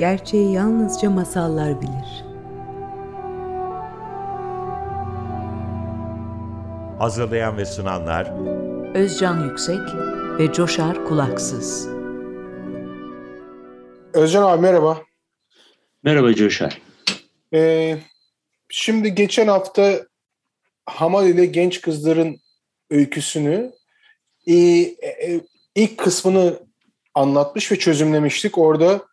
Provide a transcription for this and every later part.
Gerçeği yalnızca masallar bilir. Hazırlayan ve sunanlar Özcan Yüksek ve Coşar Kulaksız. Özcan abi merhaba. Merhaba Coşar. Ee, şimdi geçen hafta Hamal ile genç kızların öyküsünü e, e, ilk kısmını anlatmış ve çözümlemiştik. Orada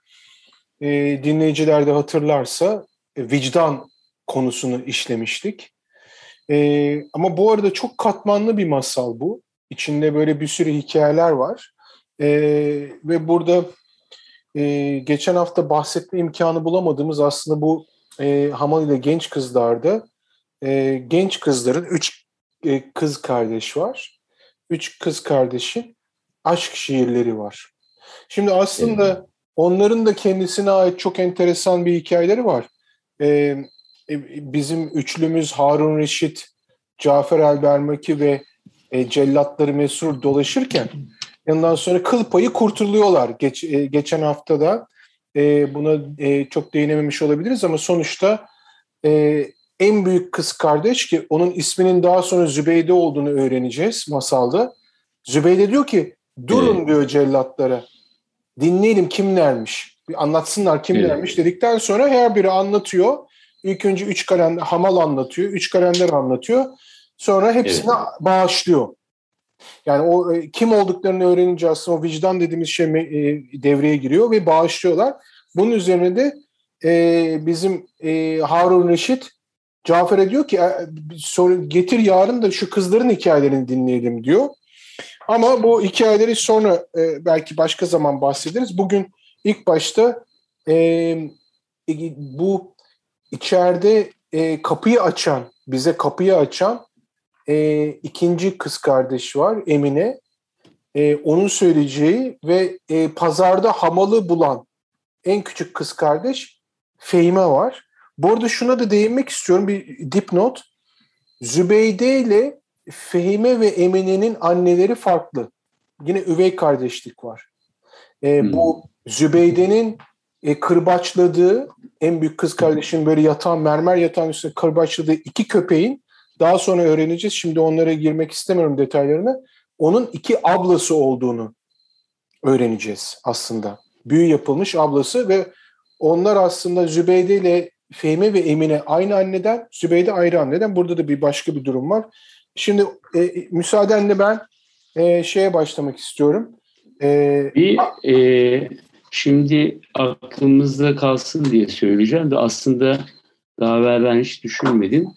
e, dinleyiciler de hatırlarsa e, vicdan konusunu işlemiştik. E, ama bu arada çok katmanlı bir masal bu. İçinde böyle bir sürü hikayeler var. E, ve burada e, geçen hafta bahsetme imkanı bulamadığımız aslında bu e, Hamal ile genç kızlarda e, genç kızların üç e, kız kardeş var. Üç kız kardeşin aşk şiirleri var. Şimdi aslında. Onların da kendisine ait çok enteresan bir hikayeleri var. E, e, bizim üçlümüz Harun Reşit, Cafer Elbermaki ve e, cellatları Mesur dolaşırken ondan sonra kıl payı kurtuluyorlar. Geç, e, geçen haftada e, buna e, çok değinememiş olabiliriz ama sonuçta e, en büyük kız kardeş ki onun isminin daha sonra Zübeyde olduğunu öğreneceğiz masalda. Zübeyde diyor ki durun diyor cellatlara dinleyelim kimlermiş bir anlatsınlar kimlermiş evet. dedikten sonra her biri anlatıyor. İlk önce üç kalender Hamal anlatıyor, üç kalender anlatıyor. Sonra hepsine evet. bağışlıyor. Yani o e, kim olduklarını öğrenince aslında o vicdan dediğimiz şey e, devreye giriyor ve bağışlıyorlar. Bunun üzerine de e, bizim e, Harun Reşit Cafer'e diyor ki sonra getir yarın da şu kızların hikayelerini dinleyelim diyor. Ama bu hikayeleri sonra e, belki başka zaman bahsederiz. Bugün ilk başta e, e, bu içeride e, kapıyı açan, bize kapıyı açan e, ikinci kız kardeş var Emine. E, onun söyleyeceği ve e, pazarda hamalı bulan en küçük kız kardeş Fehime var. Bu arada şuna da değinmek istiyorum bir dipnot. Zübeyde ile Fehime ve Emine'nin anneleri farklı. Yine üvey kardeşlik var. E, hmm. Bu Zübeyde'nin e, kırbaçladığı en büyük kız kardeşinin böyle yatağın mermer yatağın üstüne kırbaçladığı iki köpeğin daha sonra öğreneceğiz. Şimdi onlara girmek istemiyorum detaylarını. Onun iki ablası olduğunu öğreneceğiz aslında. Büyü yapılmış ablası ve onlar aslında Zübeyde ile Fehmi ve Emine aynı anneden, Zübeyde ayrı anneden. Burada da bir başka bir durum var. Şimdi e, müsaadenle ben e, şeye başlamak istiyorum. E, bir e, şimdi aklımızda kalsın diye söyleyeceğim de aslında daha evvel ben hiç düşünmedim.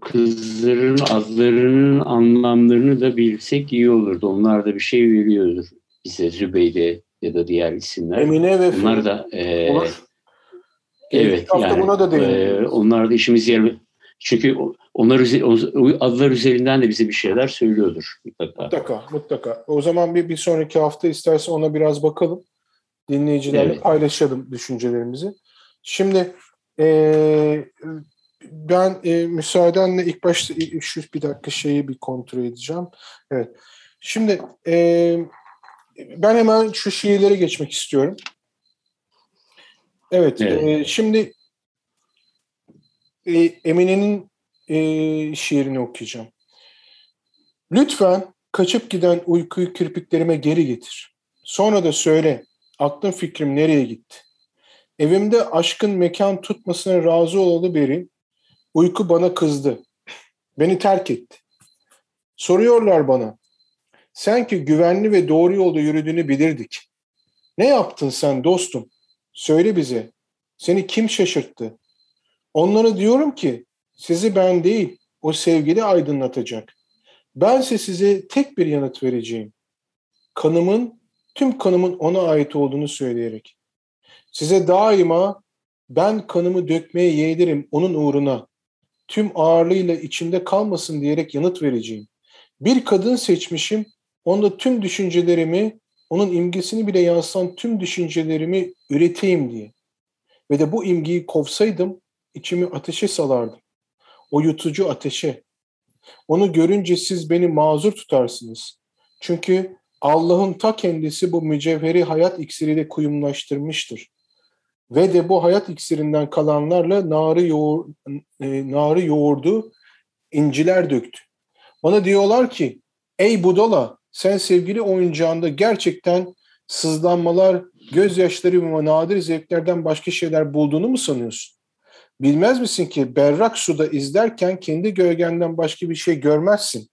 Kızların adlarının anlamlarını da bilsek iyi olurdu. Onlar da bir şey veriyordur bize Zübeyde ya da diğer isimler. Emine ve Onlar da e, Olur. Evet yani buna da e, onlar da işimiz yer çünkü onlar adlar üzerinden de bize bir şeyler söylüyordur mutlaka. Mutlaka, mutlaka. O zaman bir, bir sonraki hafta istersen ona biraz bakalım. Dinleyicilerle evet. paylaşalım düşüncelerimizi. Şimdi e, ben e, müsaadenle ilk başta şu bir dakika şeyi bir kontrol edeceğim. Evet. Şimdi e, ben hemen şu şiirlere geçmek istiyorum. Evet, evet. E, şimdi e, Emine'nin e, şiirini okuyacağım. Lütfen kaçıp giden uykuyu kirpiklerime geri getir. Sonra da söyle, aklım fikrim nereye gitti? Evimde aşkın mekan tutmasına razı olalı beri uyku bana kızdı. Beni terk etti. Soruyorlar bana, sen ki güvenli ve doğru yolda yürüdüğünü bilirdik. Ne yaptın sen dostum? Söyle bize. Seni kim şaşırttı? Onlara diyorum ki sizi ben değil o sevgili aydınlatacak. Bense size tek bir yanıt vereceğim. Kanımın, tüm kanımın ona ait olduğunu söyleyerek. Size daima ben kanımı dökmeye yeğlerim onun uğruna. Tüm ağırlığıyla içimde kalmasın diyerek yanıt vereceğim. Bir kadın seçmişim, onda tüm düşüncelerimi, onun imgesini bile yansıtan tüm düşüncelerimi üreteyim diye. Ve de bu imgeyi kovsaydım içimi ateşe salardım. O yutucu ateşe. Onu görünce siz beni mazur tutarsınız. Çünkü Allah'ın ta kendisi bu mücevheri hayat iksiriyle kuyumlaştırmıştır. ve de bu hayat iksirinden kalanlarla narı, yoğur, e, narı yoğurdu, inciler döktü. Bana diyorlar ki, ey budala sen sevgili oyuncağında gerçekten sızlanmalar, gözyaşları ve nadir zevklerden başka şeyler bulduğunu mu sanıyorsun? Bilmez misin ki berrak suda izlerken kendi gölgenden başka bir şey görmezsin.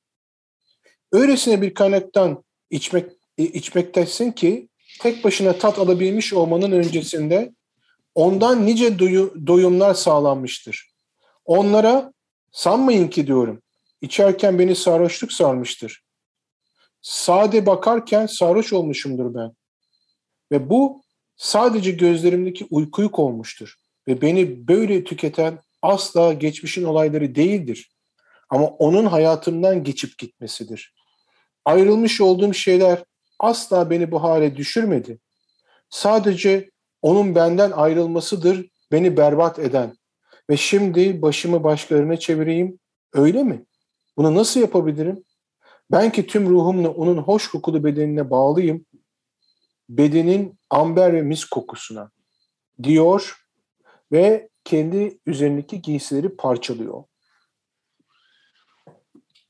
Öylesine bir kaynaktan içmek içmektesin ki tek başına tat alabilmiş olmanın öncesinde ondan nice doyu, doyumlar sağlanmıştır. Onlara sanmayın ki diyorum, içerken beni sarhoşluk sarmıştır. Sade bakarken sarhoş olmuşumdur ben. Ve bu sadece gözlerimdeki uykuyuk olmuştur. Ve beni böyle tüketen asla geçmişin olayları değildir. Ama onun hayatımdan geçip gitmesidir. Ayrılmış olduğum şeyler asla beni bu hale düşürmedi. Sadece onun benden ayrılmasıdır beni berbat eden. Ve şimdi başımı başkalarına çevireyim. Öyle mi? Bunu nasıl yapabilirim? Ben ki tüm ruhumla onun hoş kokulu bedenine bağlıyım. Bedenin amber ve mis kokusuna diyor ve kendi üzerindeki giysileri parçalıyor.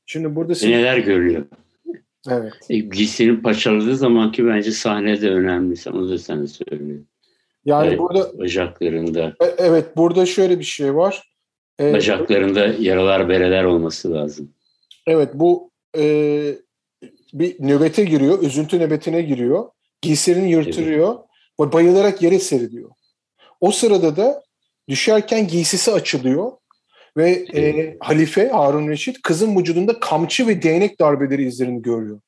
Şimdi burada sen... neler görüyor? Evet. E, giysinin parçaladığı zamanki bence sahnede önemli. Onu da sen de söylüyorsun. Yani evet, burada bacaklarında. E, evet, burada şöyle bir şey var. Ee, bacaklarında yaralar, bereler olması lazım. Evet, bu e, bir nöbete giriyor, üzüntü nöbetine giriyor. Giysilerini yırtırıyor evet. ve bayılarak yere seriliyor. O sırada da düşerken giysisi açılıyor ve e, halife Harun Reşit kızın vücudunda kamçı ve değnek darbeleri izlerini görüyor.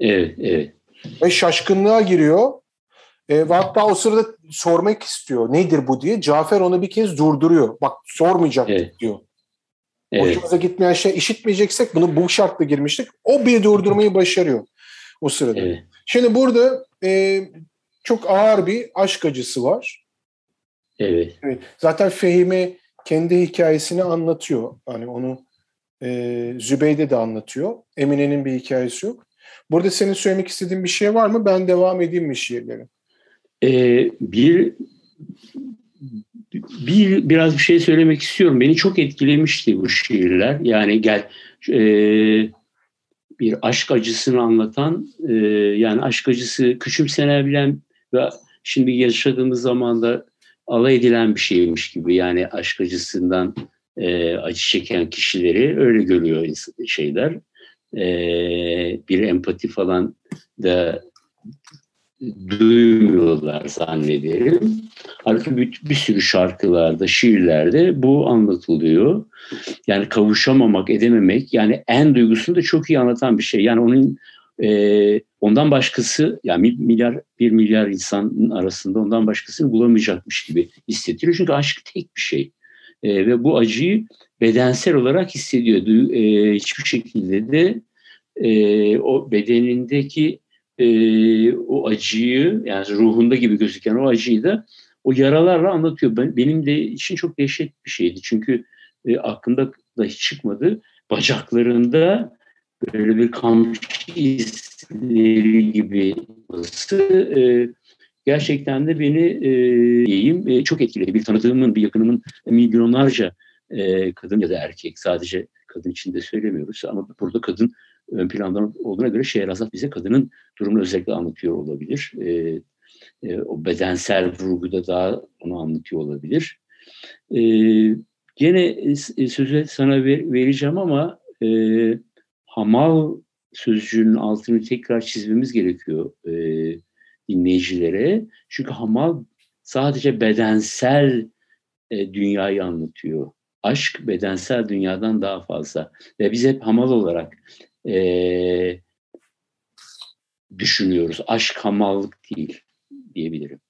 Evet, evet. Ve şaşkınlığa giriyor. E, ve hatta o sırada sormak istiyor nedir bu diye. Cafer onu bir kez durduruyor. Bak sormayacak evet. diyor. Evet. Hoşumuza gitmeyen şey işitmeyeceksek bunu bu şartla girmiştik. O bir durdurmayı başarıyor o sırada. Evet. Şimdi burada e, çok ağır bir aşk acısı var. Evet. evet. Zaten Fehime kendi hikayesini anlatıyor. Hani onu e, Zübeyde de anlatıyor. Emine'nin bir hikayesi yok. Burada senin söylemek istediğin bir şey var mı? Ben devam edeyim mi şiirlere? Ee, bir bir biraz bir şey söylemek istiyorum. Beni çok etkilemişti bu şiirler. Yani gel e, bir aşk acısını anlatan e, yani aşk acısı küçümsenebilen ve şimdi yaşadığımız zamanda alay edilen bir şeymiş gibi yani aşk acısından e, acı çeken kişileri öyle görüyor şeyler. E, bir empati falan da duymuyorlar zannederim. Halbuki bir, bir sürü şarkılarda, şiirlerde bu anlatılıyor. Yani kavuşamamak, edememek yani en duygusunu da çok iyi anlatan bir şey. Yani onun e, ondan başkası yani milyar bir milyar insanın arasında ondan başkasını bulamayacakmış gibi hissettiriyor. Çünkü aşk tek bir şey. E, ve bu acıyı bedensel olarak hissediyor. E, hiçbir şekilde de e, o bedenindeki e, o acıyı yani ruhunda gibi gözüken o acıyı da o yaralarla anlatıyor. Ben, benim de için çok dehşet bir şeydi. Çünkü e, aklımda da hiç çıkmadı. Bacaklarında böyle bir kamçı izleri gibi e, gerçekten de beni e, diyeyim e, çok etkiledi. Bir tanıdığımın, bir yakınımın milyonlarca e, kadın ya da erkek sadece kadın için de söylemiyoruz ama burada kadın ön planda olduğuna göre Şehrazat bize kadının durumunu özellikle anlatıyor olabilir. E, e, o bedensel vurguda daha onu anlatıyor olabilir. E, gene e, sözü sana ver, vereceğim ama e, hamal sözcüğünün altını tekrar çizmemiz gerekiyor e, dinleyicilere. Çünkü hamal sadece bedensel e, dünyayı anlatıyor. Aşk bedensel dünyadan daha fazla. Ve biz hep hamal olarak e, düşünüyoruz. Aşk hamallık değil diyebilirim.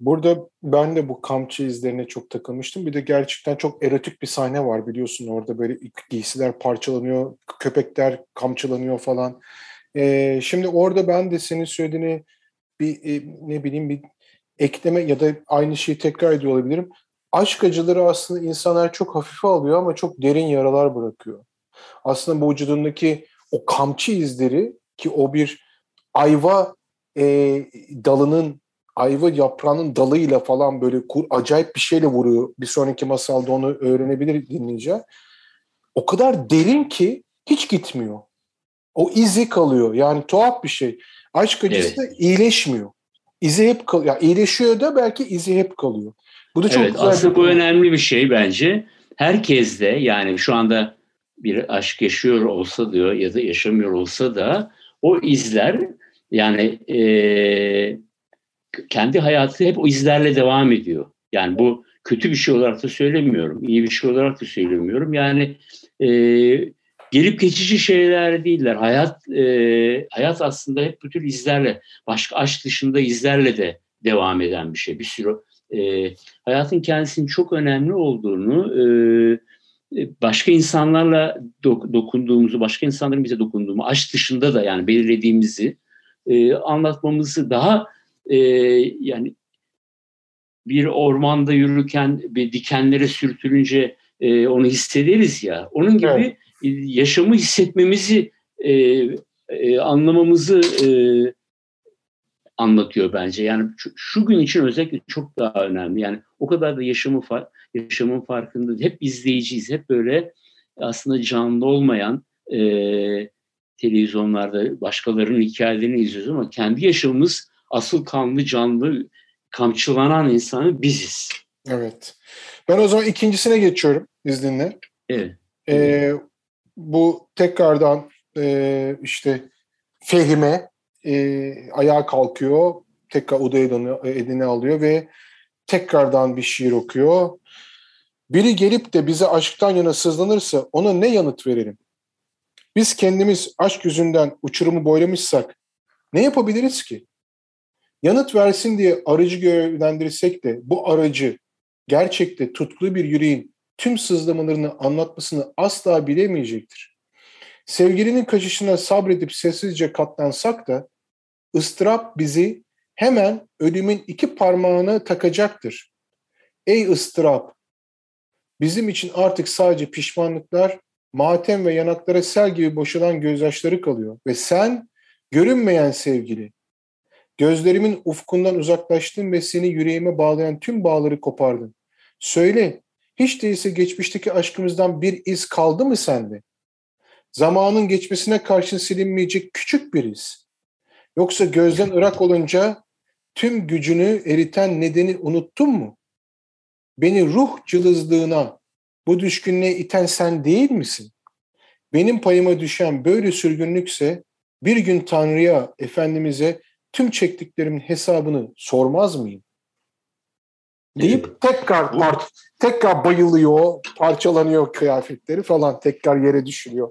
Burada ben de bu kamçı izlerine çok takılmıştım. Bir de gerçekten çok erotik bir sahne var biliyorsun orada böyle giysiler parçalanıyor, köpekler kamçılanıyor falan. Ee, şimdi orada ben de senin söylediğini bir e, ne bileyim bir ekleme ya da aynı şeyi tekrar ediyor olabilirim. Aşk acıları aslında insanlar çok hafife alıyor ama çok derin yaralar bırakıyor aslında bu vücudundaki o kamçı izleri ki o bir ayva e, dalının ayva yaprağının dalıyla falan böyle kur, acayip bir şeyle vuruyor. Bir sonraki masalda onu öğrenebilir dinleyeceğim. O kadar derin ki hiç gitmiyor. O izi kalıyor. Yani tuhaf bir şey. Aşk acısı evet. iyileşmiyor. İzi hep kalıyor. Yani iyileşiyor da belki izi hep kalıyor. Bu da çok evet, güzel aslında bu önemli bir şey bence. Herkes de yani şu anda bir aşk yaşıyor olsa diyor ya da yaşamıyor olsa da o izler yani e, kendi hayatı hep o izlerle devam ediyor. Yani bu kötü bir şey olarak da söylemiyorum, iyi bir şey olarak da söylemiyorum. Yani e, gelip geçici şeyler değiller. Hayat e, hayat aslında hep bu tür izlerle, başka aşk dışında izlerle de devam eden bir şey. Bir sürü e, hayatın kendisinin çok önemli olduğunu, e, e başka insanlarla dok- dokunduğumuzu, başka insanların bize dokunduğumu, aşk dışında da yani belirlediğimizi e, anlatmamızı daha e, yani bir ormanda yürürken bir dikenlere sürtülünce e, onu hissederiz ya. Onun gibi evet. Yaşamı hissetmemizi e, e, anlamamızı e, anlatıyor bence. Yani şu, şu gün için özellikle çok daha önemli. Yani o kadar da yaşamı far, yaşamın farkında hep izleyiciyiz. Hep böyle aslında canlı olmayan e, televizyonlarda başkalarının hikayelerini izliyoruz ama kendi yaşamımız asıl kanlı canlı kamçılanan insanı biziz. Evet. Ben o zaman ikincisine geçiyorum izninle. Evet. Ee, bu tekrardan e, işte Fehime e, ayağa kalkıyor. Tekrar odaya eline alıyor ve tekrardan bir şiir okuyor. Biri gelip de bize aşktan yana sızlanırsa ona ne yanıt verelim? Biz kendimiz aşk yüzünden uçurumu boylamışsak ne yapabiliriz ki? Yanıt versin diye aracı görevlendirsek de bu aracı gerçekte tutkulu bir yüreğin tüm sızlamalarını anlatmasını asla bilemeyecektir. Sevgilinin kaçışına sabredip sessizce katlansak da ıstırap bizi hemen ölümün iki parmağına takacaktır. Ey ıstırap! Bizim için artık sadece pişmanlıklar, matem ve yanaklara sel gibi boşalan gözyaşları kalıyor. Ve sen görünmeyen sevgili, Gözlerimin ufkundan uzaklaştın ve seni yüreğime bağlayan tüm bağları kopardın. Söyle, hiç değilse geçmişteki aşkımızdan bir iz kaldı mı sende? Zamanın geçmesine karşın silinmeyecek küçük bir iz. Yoksa gözden ırak olunca tüm gücünü eriten nedeni unuttun mu? Beni ruh cılızlığına, bu düşkünlüğe iten sen değil misin? Benim payıma düşen böyle sürgünlükse bir gün Tanrı'ya, Efendimiz'e tüm çektiklerimin hesabını sormaz mıyım? Deyip evet. tekrar part, tekrar bayılıyor, parçalanıyor kıyafetleri falan, tekrar yere düşüyor.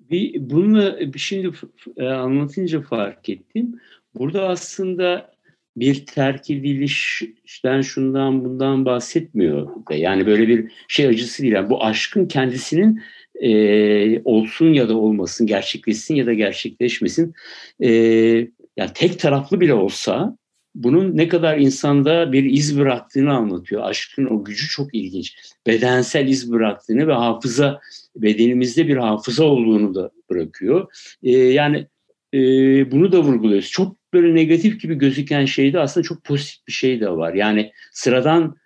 Bir, bunu şimdi e, anlatınca fark ettim. Burada aslında bir terk edilişten şundan bundan bahsetmiyor. Yani böyle bir şey acısı değil. Yani bu aşkın kendisinin e, olsun ya da olmasın, gerçekleşsin ya da gerçekleşmesin e, yani tek taraflı bile olsa bunun ne kadar insanda bir iz bıraktığını anlatıyor. Aşkın o gücü çok ilginç. Bedensel iz bıraktığını ve hafıza bedenimizde bir hafıza olduğunu da bırakıyor. Ee, yani e, bunu da vurguluyoruz. Çok böyle negatif gibi gözüken şeyde aslında çok pozitif bir şey de var. Yani sıradan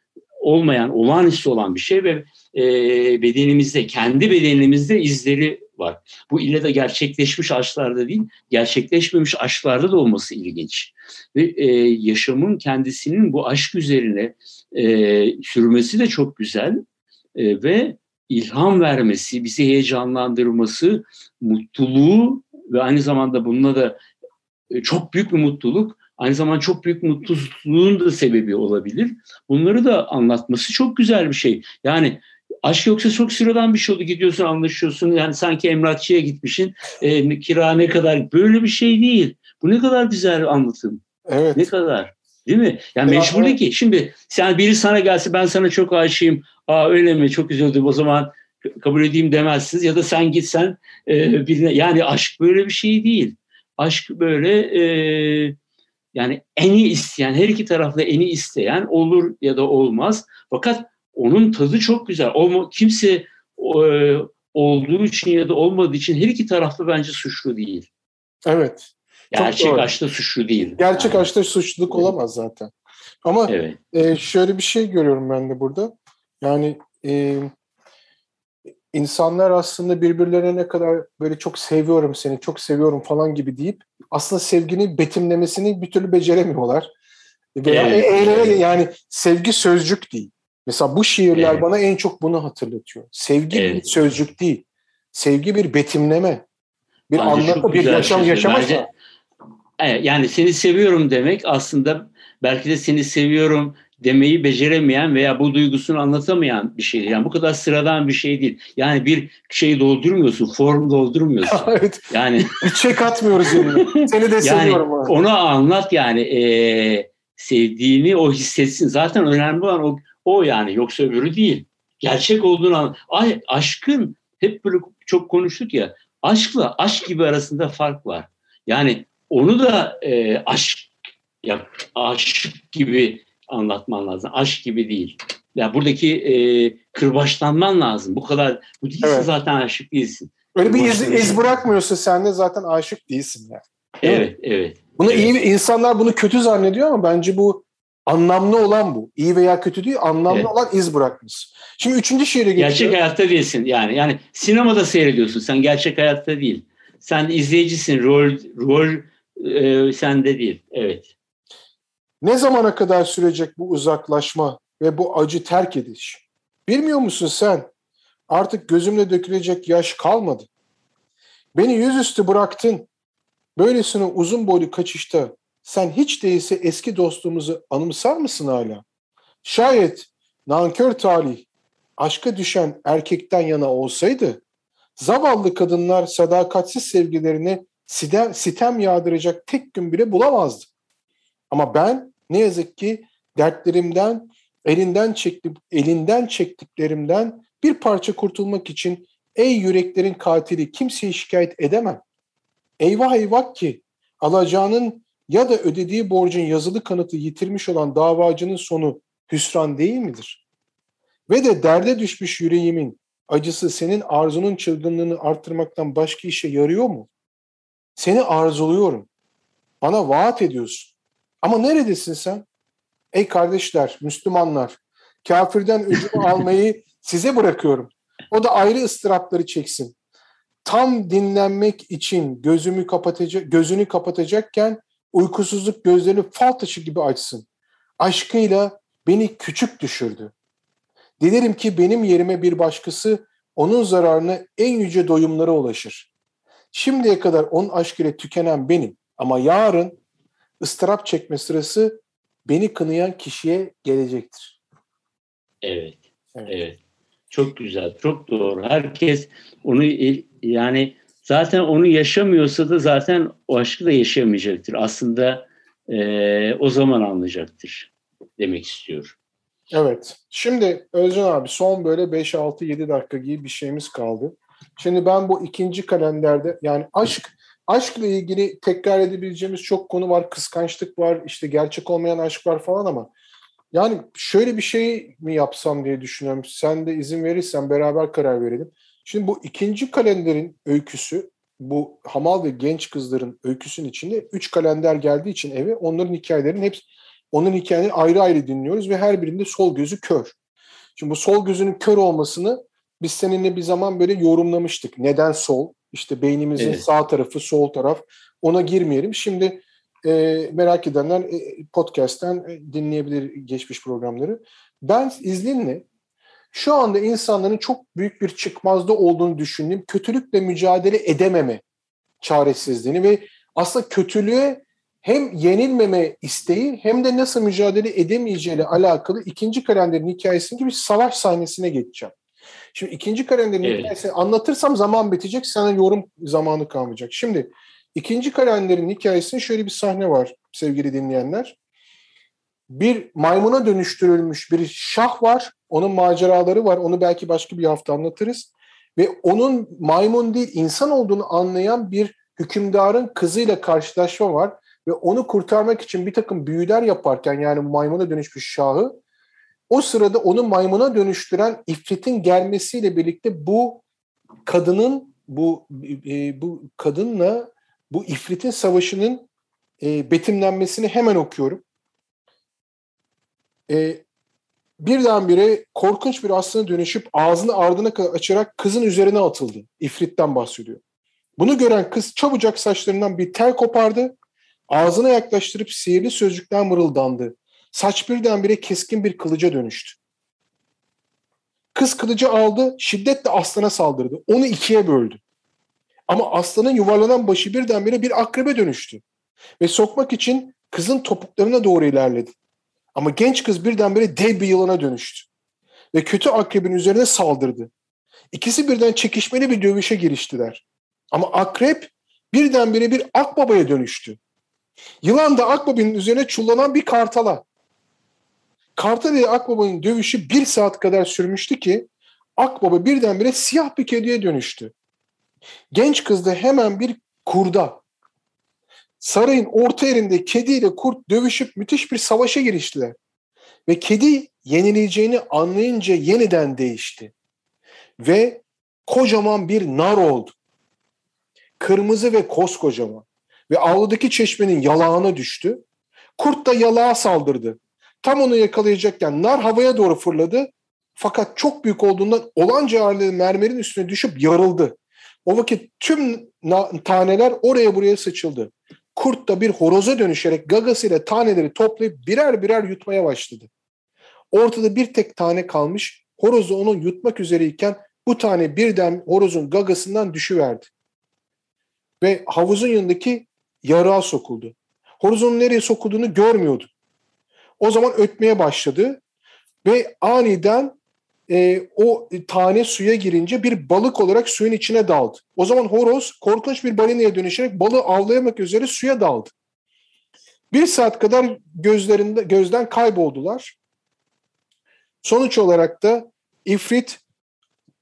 olmayan, olağanüstü olan bir şey ve e, bedenimizde, kendi bedenimizde izleri var. Bu ille de gerçekleşmiş aşklarda değil, gerçekleşmemiş aşklarda da olması ilginç. Ve e, yaşamın kendisinin bu aşk üzerine e, sürmesi de çok güzel e, ve ilham vermesi, bizi heyecanlandırması, mutluluğu ve aynı zamanda bununla da e, çok büyük bir mutluluk, aynı zamanda çok büyük mutsuzluğun da sebebi olabilir. Bunları da anlatması çok güzel bir şey. Yani Aşk yoksa çok sıradan bir şey oldu. Gidiyorsun anlaşıyorsun. Yani sanki emlakçıya gitmişsin. E, kira ne kadar? Böyle bir şey değil. Bu ne kadar güzel anlatım. Evet. Ne kadar. Değil mi? Yani ya, mecbur ki. Şimdi sen biri sana gelse ben sana çok aşığım. Aa öyle mi? Çok üzüldüm. O zaman kabul edeyim demezsiniz. Ya da sen gitsen e, birine. Yani aşk böyle bir şey değil. Aşk böyle e, yani eni isteyen, her iki tarafta eni isteyen olur ya da olmaz. Fakat onun tadı çok güzel. Olma, kimse e, olduğu için ya da olmadığı için her iki taraflı bence suçlu değil. Evet. Gerçek aşkta suçlu değil. Gerçek Yani, aşkta suçluluk olamaz zaten. Ama Evet. e, şöyle bir şey görüyorum ben de burada. Yani e, insanlar aslında birbirlerine ne kadar böyle çok seviyorum seni, çok seviyorum falan gibi deyip aslında sevginin betimlemesini bir türlü beceremiyorlar. Veya Evet, e- eğlenerek- evet. yani sevgi sözcük değil. Mesela bu şiirler Evet. bana en çok bunu hatırlatıyor. Sevgi bir Evet. sözcük değil. Sevgi bir betimleme. Bir Bence anlatı, bir yaşam yaşama. söyledi. Bence- Evet, yani seni seviyorum demek aslında belki de seni seviyorum demeyi beceremeyen veya bu duygusunu anlatamayan bir şey. Yani bu kadar sıradan bir şey değil. Yani bir şey doldurmuyorsun, form doldurmuyorsun. evet. Yani Bir çek atmıyoruz yerine. Seni de yani seviyorum. ha. ona anlat yani eee, sevdiğini o hissetsin. Zaten önemli olan o, o yani yoksa öbürü değil. Gerçek olduğunu an- Ay aşkın hep böyle çok konuştuk ya. Aşkla aşk gibi arasında fark var. Yani onu da eee, aşk ya aşık gibi anlatman lazım. Aşk gibi değil. Ya buradaki eee kırbaçlanman lazım. Bu kadar bu değilse Evet. zaten aşık değilsin. Öyle bir iz, iz bırakmıyorsa sen de zaten aşık değilsin yani. Değil mi? Evet, evet. Bunu Evet. iyi insanlar bunu kötü zannediyor ama bence bu anlamlı olan bu. İyi veya kötü değil, anlamlı Evet. olan iz bırakması. Şimdi üçüncü şiire Gerçek geçiyorum. hayatta değilsin yani. Yani sinemada seyrediyorsun. Sen gerçek hayatta değil. Sen izleyicisin. Rol rol e, sende değil. Evet. Ne zamana kadar sürecek bu uzaklaşma ve bu acı terk ediş? Bilmiyor musun sen? Artık gözümle dökülecek yaş kalmadı. Beni yüzüstü bıraktın. Böylesine uzun boylu kaçışta sen hiç değilse eski dostluğumuzu anımsar mısın hala? Şayet nankör talih aşka düşen erkekten yana olsaydı zavallı kadınlar sadakatsiz sevgilerine sitem, sitem yağdıracak tek gün bile bulamazdı. Ama ben ne yazık ki dertlerimden, elinden çekti, elinden çektiklerimden bir parça kurtulmak için ey yüreklerin katili kimseyi şikayet edemem. Eyvah eyvah ki alacağının ya da ödediği borcun yazılı kanıtı yitirmiş olan davacının sonu hüsran değil midir? Ve de derde düşmüş yüreğimin acısı senin arzunun çılgınlığını arttırmaktan başka işe yarıyor mu? Seni arzuluyorum. Bana vaat ediyorsun. Ama neredesin sen? Ey kardeşler, Müslümanlar, kafirden öcümü almayı size bırakıyorum. O da ayrı ıstırapları çeksin. Tam dinlenmek için gözümü kapatacak, gözünü kapatacakken uykusuzluk gözlerini fal taşı gibi açsın. Aşkıyla beni küçük düşürdü. Dilerim ki benim yerime bir başkası onun zararına en yüce doyumlara ulaşır. Şimdiye kadar onun aşkıyla tükenen benim ama yarın ıstırap çekme sırası beni kınayan kişiye gelecektir. Evet. Evet. Evet. Çok güzel. Çok doğru. Herkes onu yani zaten onu yaşamıyorsa da zaten o aşkı da yaşamayacaktır. Aslında e, o zaman anlayacaktır demek istiyorum. Evet. Şimdi Özcan abi son böyle 5, 6, 7 dakika gibi bir şeyimiz kaldı. Şimdi ben bu ikinci kalenderde yani aşk aşkla ilgili tekrar edebileceğimiz çok konu var. Kıskançlık var, işte gerçek olmayan aşk var falan ama yani şöyle bir şey mi yapsam diye düşünüyorum. Sen de izin verirsen beraber karar verelim. Şimdi bu ikinci kalenderin öyküsü bu hamal ve genç kızların öyküsünün içinde üç kalender geldiği için eve onların hikayelerinin hepsi onun hikayelerini ayrı ayrı dinliyoruz ve her birinde sol gözü kör. Şimdi bu sol gözünün kör olmasını biz seninle bir zaman böyle yorumlamıştık. Neden sol? İşte beynimizin Evet. sağ tarafı, sol taraf. Ona girmeyelim. Şimdi e, merak edenler e, podcast'ten e, dinleyebilir geçmiş programları. Ben izninle şu anda insanların çok büyük bir çıkmazda olduğunu düşündüğüm kötülükle mücadele edememe çaresizliğini ve aslında kötülüğe hem yenilmeme isteği hem de nasıl mücadele edemeyeceğiyle alakalı ikinci kalenderin hikayesinin gibi bir savaş sahnesine geçeceğim. Şimdi ikinci kalenderin Evet. hikayesini anlatırsam zaman bitecek, sana yorum zamanı kalmayacak. Şimdi ikinci kalenderin hikayesinde şöyle bir sahne var sevgili dinleyenler. Bir maymuna dönüştürülmüş bir şah var. Onun maceraları var. Onu belki başka bir hafta anlatırız. Ve onun maymun değil insan olduğunu anlayan bir hükümdarın kızıyla karşılaşma var. Ve onu kurtarmak için bir takım büyüler yaparken yani maymuna dönüşmüş şahı o sırada onu maymuna dönüştüren ifritin gelmesiyle birlikte bu kadının bu e, bu kadınla bu ifritin savaşının e, betimlenmesini hemen okuyorum. E, birdenbire korkunç bir aslına dönüşüp ağzını ardına kadar açarak kızın üzerine atıldı. İfritten bahsediyor. Bunu gören kız çabucak saçlarından bir tel kopardı. Ağzına yaklaştırıp sihirli sözcükten mırıldandı. Saç birdenbire keskin bir kılıca dönüştü. Kız kılıcı aldı, şiddetle aslana saldırdı. Onu ikiye böldü. Ama aslanın yuvarlanan başı birdenbire bir akrebe dönüştü. Ve sokmak için kızın topuklarına doğru ilerledi. Ama genç kız birdenbire dev bir yılana dönüştü. Ve kötü akrebin üzerine saldırdı. İkisi birden çekişmeli bir dövüşe giriştiler. Ama akrep birdenbire bir akbabaya dönüştü. Yılan da akbabanın üzerine çullanan bir kartala. Kartal ile akbabanın dövüşü bir saat kadar sürmüştü ki akbaba birdenbire siyah bir kediye dönüştü. Genç kız da hemen bir kurda. Sarayın orta yerinde kedi ile kurt dövüşüp müthiş bir savaşa giriştiler. Ve kedi yenileceğini anlayınca yeniden değişti. Ve kocaman bir nar oldu. Kırmızı ve koskocaman. Ve avludaki çeşmenin yalağına düştü. Kurt da yalağa saldırdı. Tam onu yakalayacakken nar havaya doğru fırladı. Fakat çok büyük olduğundan olanca ağırlığı mermerin üstüne düşüp yarıldı. O vakit tüm taneler oraya buraya sıçıldı. Kurt da bir horoza dönüşerek gagasıyla taneleri toplayıp birer birer yutmaya başladı. Ortada bir tek tane kalmış. Horoz da onu yutmak üzereyken bu tane birden horozun gagasından düşüverdi. Ve havuzun yanındaki yarığa sokuldu. Horozun nereye sokulduğunu görmüyordu. O zaman ötmeye başladı ve aniden e, o tane suya girince bir balık olarak suyun içine daldı. O zaman horoz korkunç bir balinaya dönüşerek balığı avlayamak üzere suya daldı. Bir saat kadar gözlerinde gözden kayboldular. Sonuç olarak da ifrit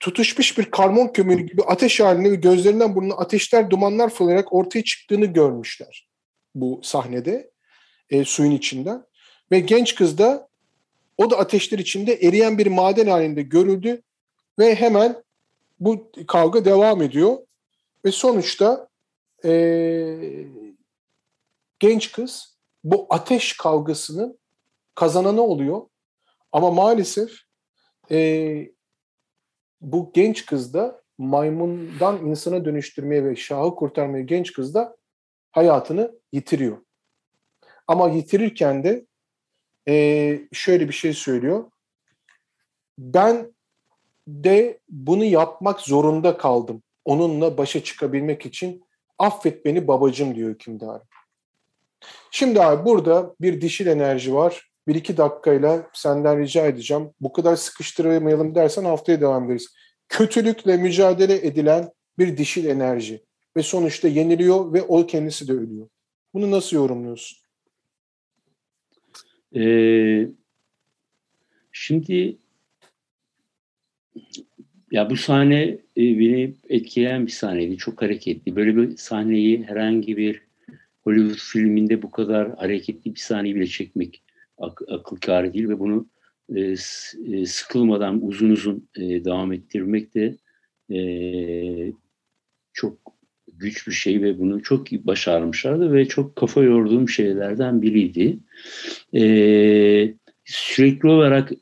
tutuşmuş bir karbon kömürü gibi ateş halinde ve gözlerinden burnuna ateşler, dumanlar fırlayarak ortaya çıktığını görmüşler bu sahnede e, suyun içinden. Ve genç kız da o da ateşler içinde eriyen bir maden halinde görüldü ve hemen bu kavga devam ediyor. Ve sonuçta e, genç kız bu ateş kavgasının kazananı oluyor. Ama maalesef e, bu genç kız da maymundan insana dönüştürmeye ve şahı kurtarmaya genç kız da hayatını yitiriyor. Ama yitirirken de e, şöyle bir şey söylüyor. Ben de bunu yapmak zorunda kaldım. Onunla başa çıkabilmek için affet beni babacım diyor hükümdar. Şimdi abi burada bir dişil enerji var. Bir iki dakikayla senden rica edeceğim. Bu kadar sıkıştıramayalım dersen haftaya devam ederiz. Kötülükle mücadele edilen bir dişil enerji. Ve sonuçta yeniliyor ve o kendisi de ölüyor. Bunu nasıl yorumluyorsun? Ee, şimdi ya bu sahne e, beni etkileyen bir sahneydi. Çok hareketli. Böyle bir sahneyi herhangi bir Hollywood filminde bu kadar hareketli bir sahneyi bile çekmek ak akıl kârı değil ve bunu e, e, sıkılmadan uzun uzun e, devam ettirmek de e, çok güç bir şey ve bunu çok başarmışlardı ve çok kafa yorduğum şeylerden biriydi. Ee, sürekli olarak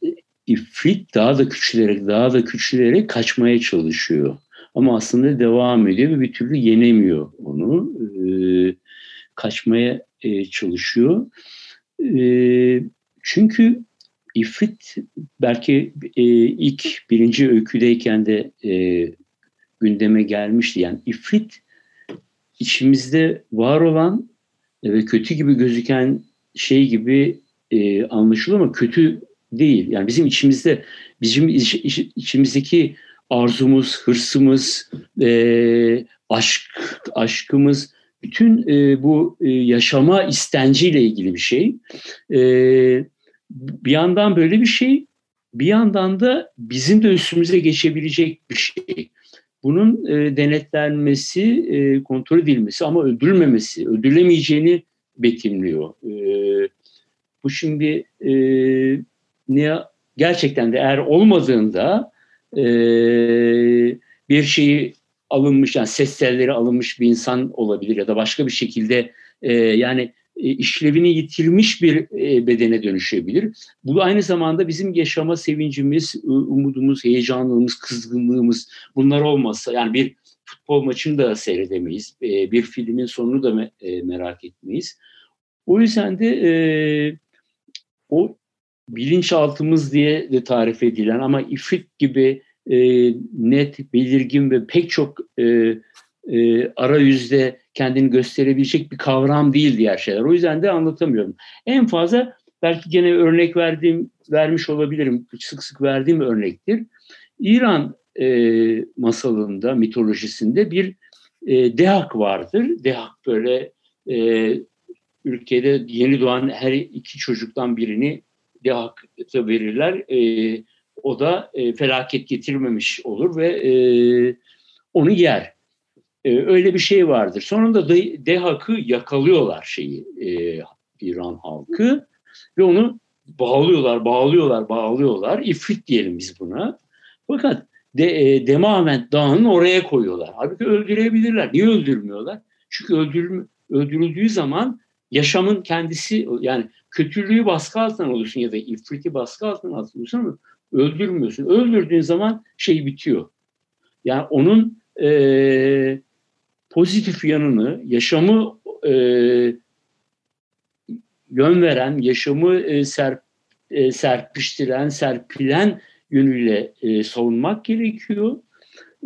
ifrit daha da küçülerek daha da küçülerek kaçmaya çalışıyor. Ama aslında devam ediyor ve bir türlü yenemiyor onu. Ee, kaçmaya e, çalışıyor. E, çünkü ifrit belki e, ilk birinci öyküdeyken de e, gündeme gelmişti. Yani ifrit içimizde var olan ve kötü gibi gözüken şey gibi e, anlaşılıyor ama kötü değil. Yani bizim içimizde, bizim iç, iç, içimizdeki arzumuz, hırsımız, e, aşk, aşkımız, bütün e, bu e, yaşama istenciyle ilgili bir şey. E, bir yandan böyle bir şey, bir yandan da bizim de üstümüze geçebilecek bir şey bunun e, denetlenmesi, e, kontrol edilmesi ama öldürülmemesi, öldürülemeyeceğini betimliyor. E, bu şimdi e, ne gerçekten de eğer olmadığında e, bir şeyi alınmış yani ses telleri alınmış bir insan olabilir ya da başka bir şekilde e, yani işlevini yitirmiş bir e, bedene dönüşebilir. Bu aynı zamanda bizim yaşama sevincimiz, umudumuz, heyecanlığımız, kızgınlığımız bunlar olmasa yani bir futbol maçını da seyredemeyiz. E, bir filmin sonunu da merak etmeyiz. O yüzden de o bilinçaltımız diye de tarif edilen ama ifrit gibi net, belirgin ve pek çok e, arayüzde kendini gösterebilecek bir kavram değil diğer şeyler. O yüzden de anlatamıyorum. En fazla belki gene örnek verdiğim vermiş olabilirim. Sık sık verdiğim örnektir. İran e, masalında, mitolojisinde bir e, dehak vardır. Dehak böyle e, ülkede yeni doğan her iki çocuktan birini dehakta verirler. E, o da e, felaket getirmemiş olur ve e, onu yer. Ee, öyle bir şey vardır. Sonunda Dehak'ı yakalıyorlar şeyi e, İran halkı ve onu bağlıyorlar, bağlıyorlar, bağlıyorlar. İfrit diyelim biz buna. Fakat de, e, Demavent Dağı'nın oraya koyuyorlar. Halbuki öldürebilirler. Niye öldürmüyorlar? Çünkü öldürül, öldürüldüğü zaman yaşamın kendisi yani kötülüğü baskı altına alıyorsun ya da ifriti baskı altına alıyorsun ama öldürmüyorsun. Öldürdüğün zaman şey bitiyor. Yani onun e, pozitif yanını, yaşamı e, yön veren, yaşamı e, serp, e, serpiştiren, serpilen yönüyle e, savunmak gerekiyor.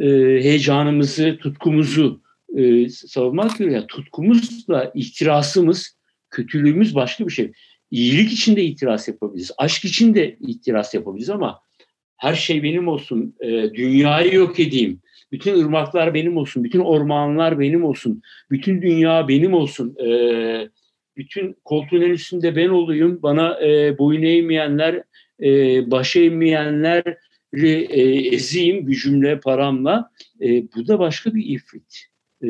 E, heyecanımızı, tutkumuzu e, savunmak gerekiyor. Yani tutkumuzla ihtirasımız, kötülüğümüz başka bir şey. İyilik için de itiraz yapabiliriz, aşk için de itiraz yapabiliriz ama her şey benim olsun, e, dünyayı yok edeyim, bütün ırmaklar benim olsun, bütün ormanlar benim olsun, bütün dünya benim olsun, e, bütün koltuğun en üstünde ben olayım, bana e, boyun eğmeyenler, e, baş eğmeyenler e, ezeyim gücümle, paramla. E, bu da başka bir ifrit. E,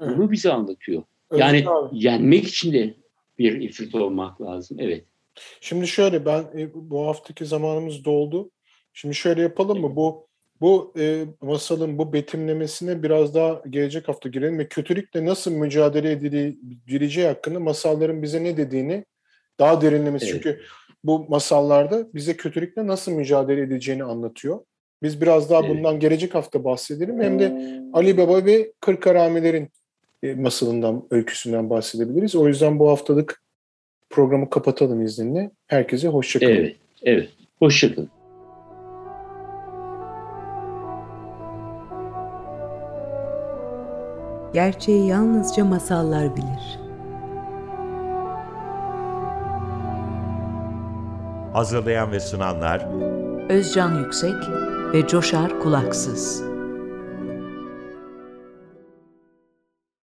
bunu bize anlatıyor. Yani evet, yenmek için de bir ifrit olmak lazım. Evet. Şimdi şöyle ben e, bu haftaki zamanımız doldu. Şimdi şöyle yapalım mı? Bu bu e, masalın bu betimlemesine biraz daha gelecek hafta girelim ve kötülükle nasıl mücadele edileceği hakkında masalların bize ne dediğini daha derinlemesi. Evet. Çünkü bu masallarda bize kötülükle nasıl mücadele edileceğini anlatıyor. Biz biraz daha evet. bundan gelecek hafta bahsedelim. Hem de Ali Baba ve Kırk Haramilerin e, masalından, öyküsünden bahsedebiliriz. O yüzden bu haftalık programı kapatalım izninle. Herkese hoşçakalın. Evet, evet. Hoşçakalın. Gerçeği yalnızca masallar bilir. Hazırlayan ve sunanlar Özcan Yüksek ve Coşar Kulaksız.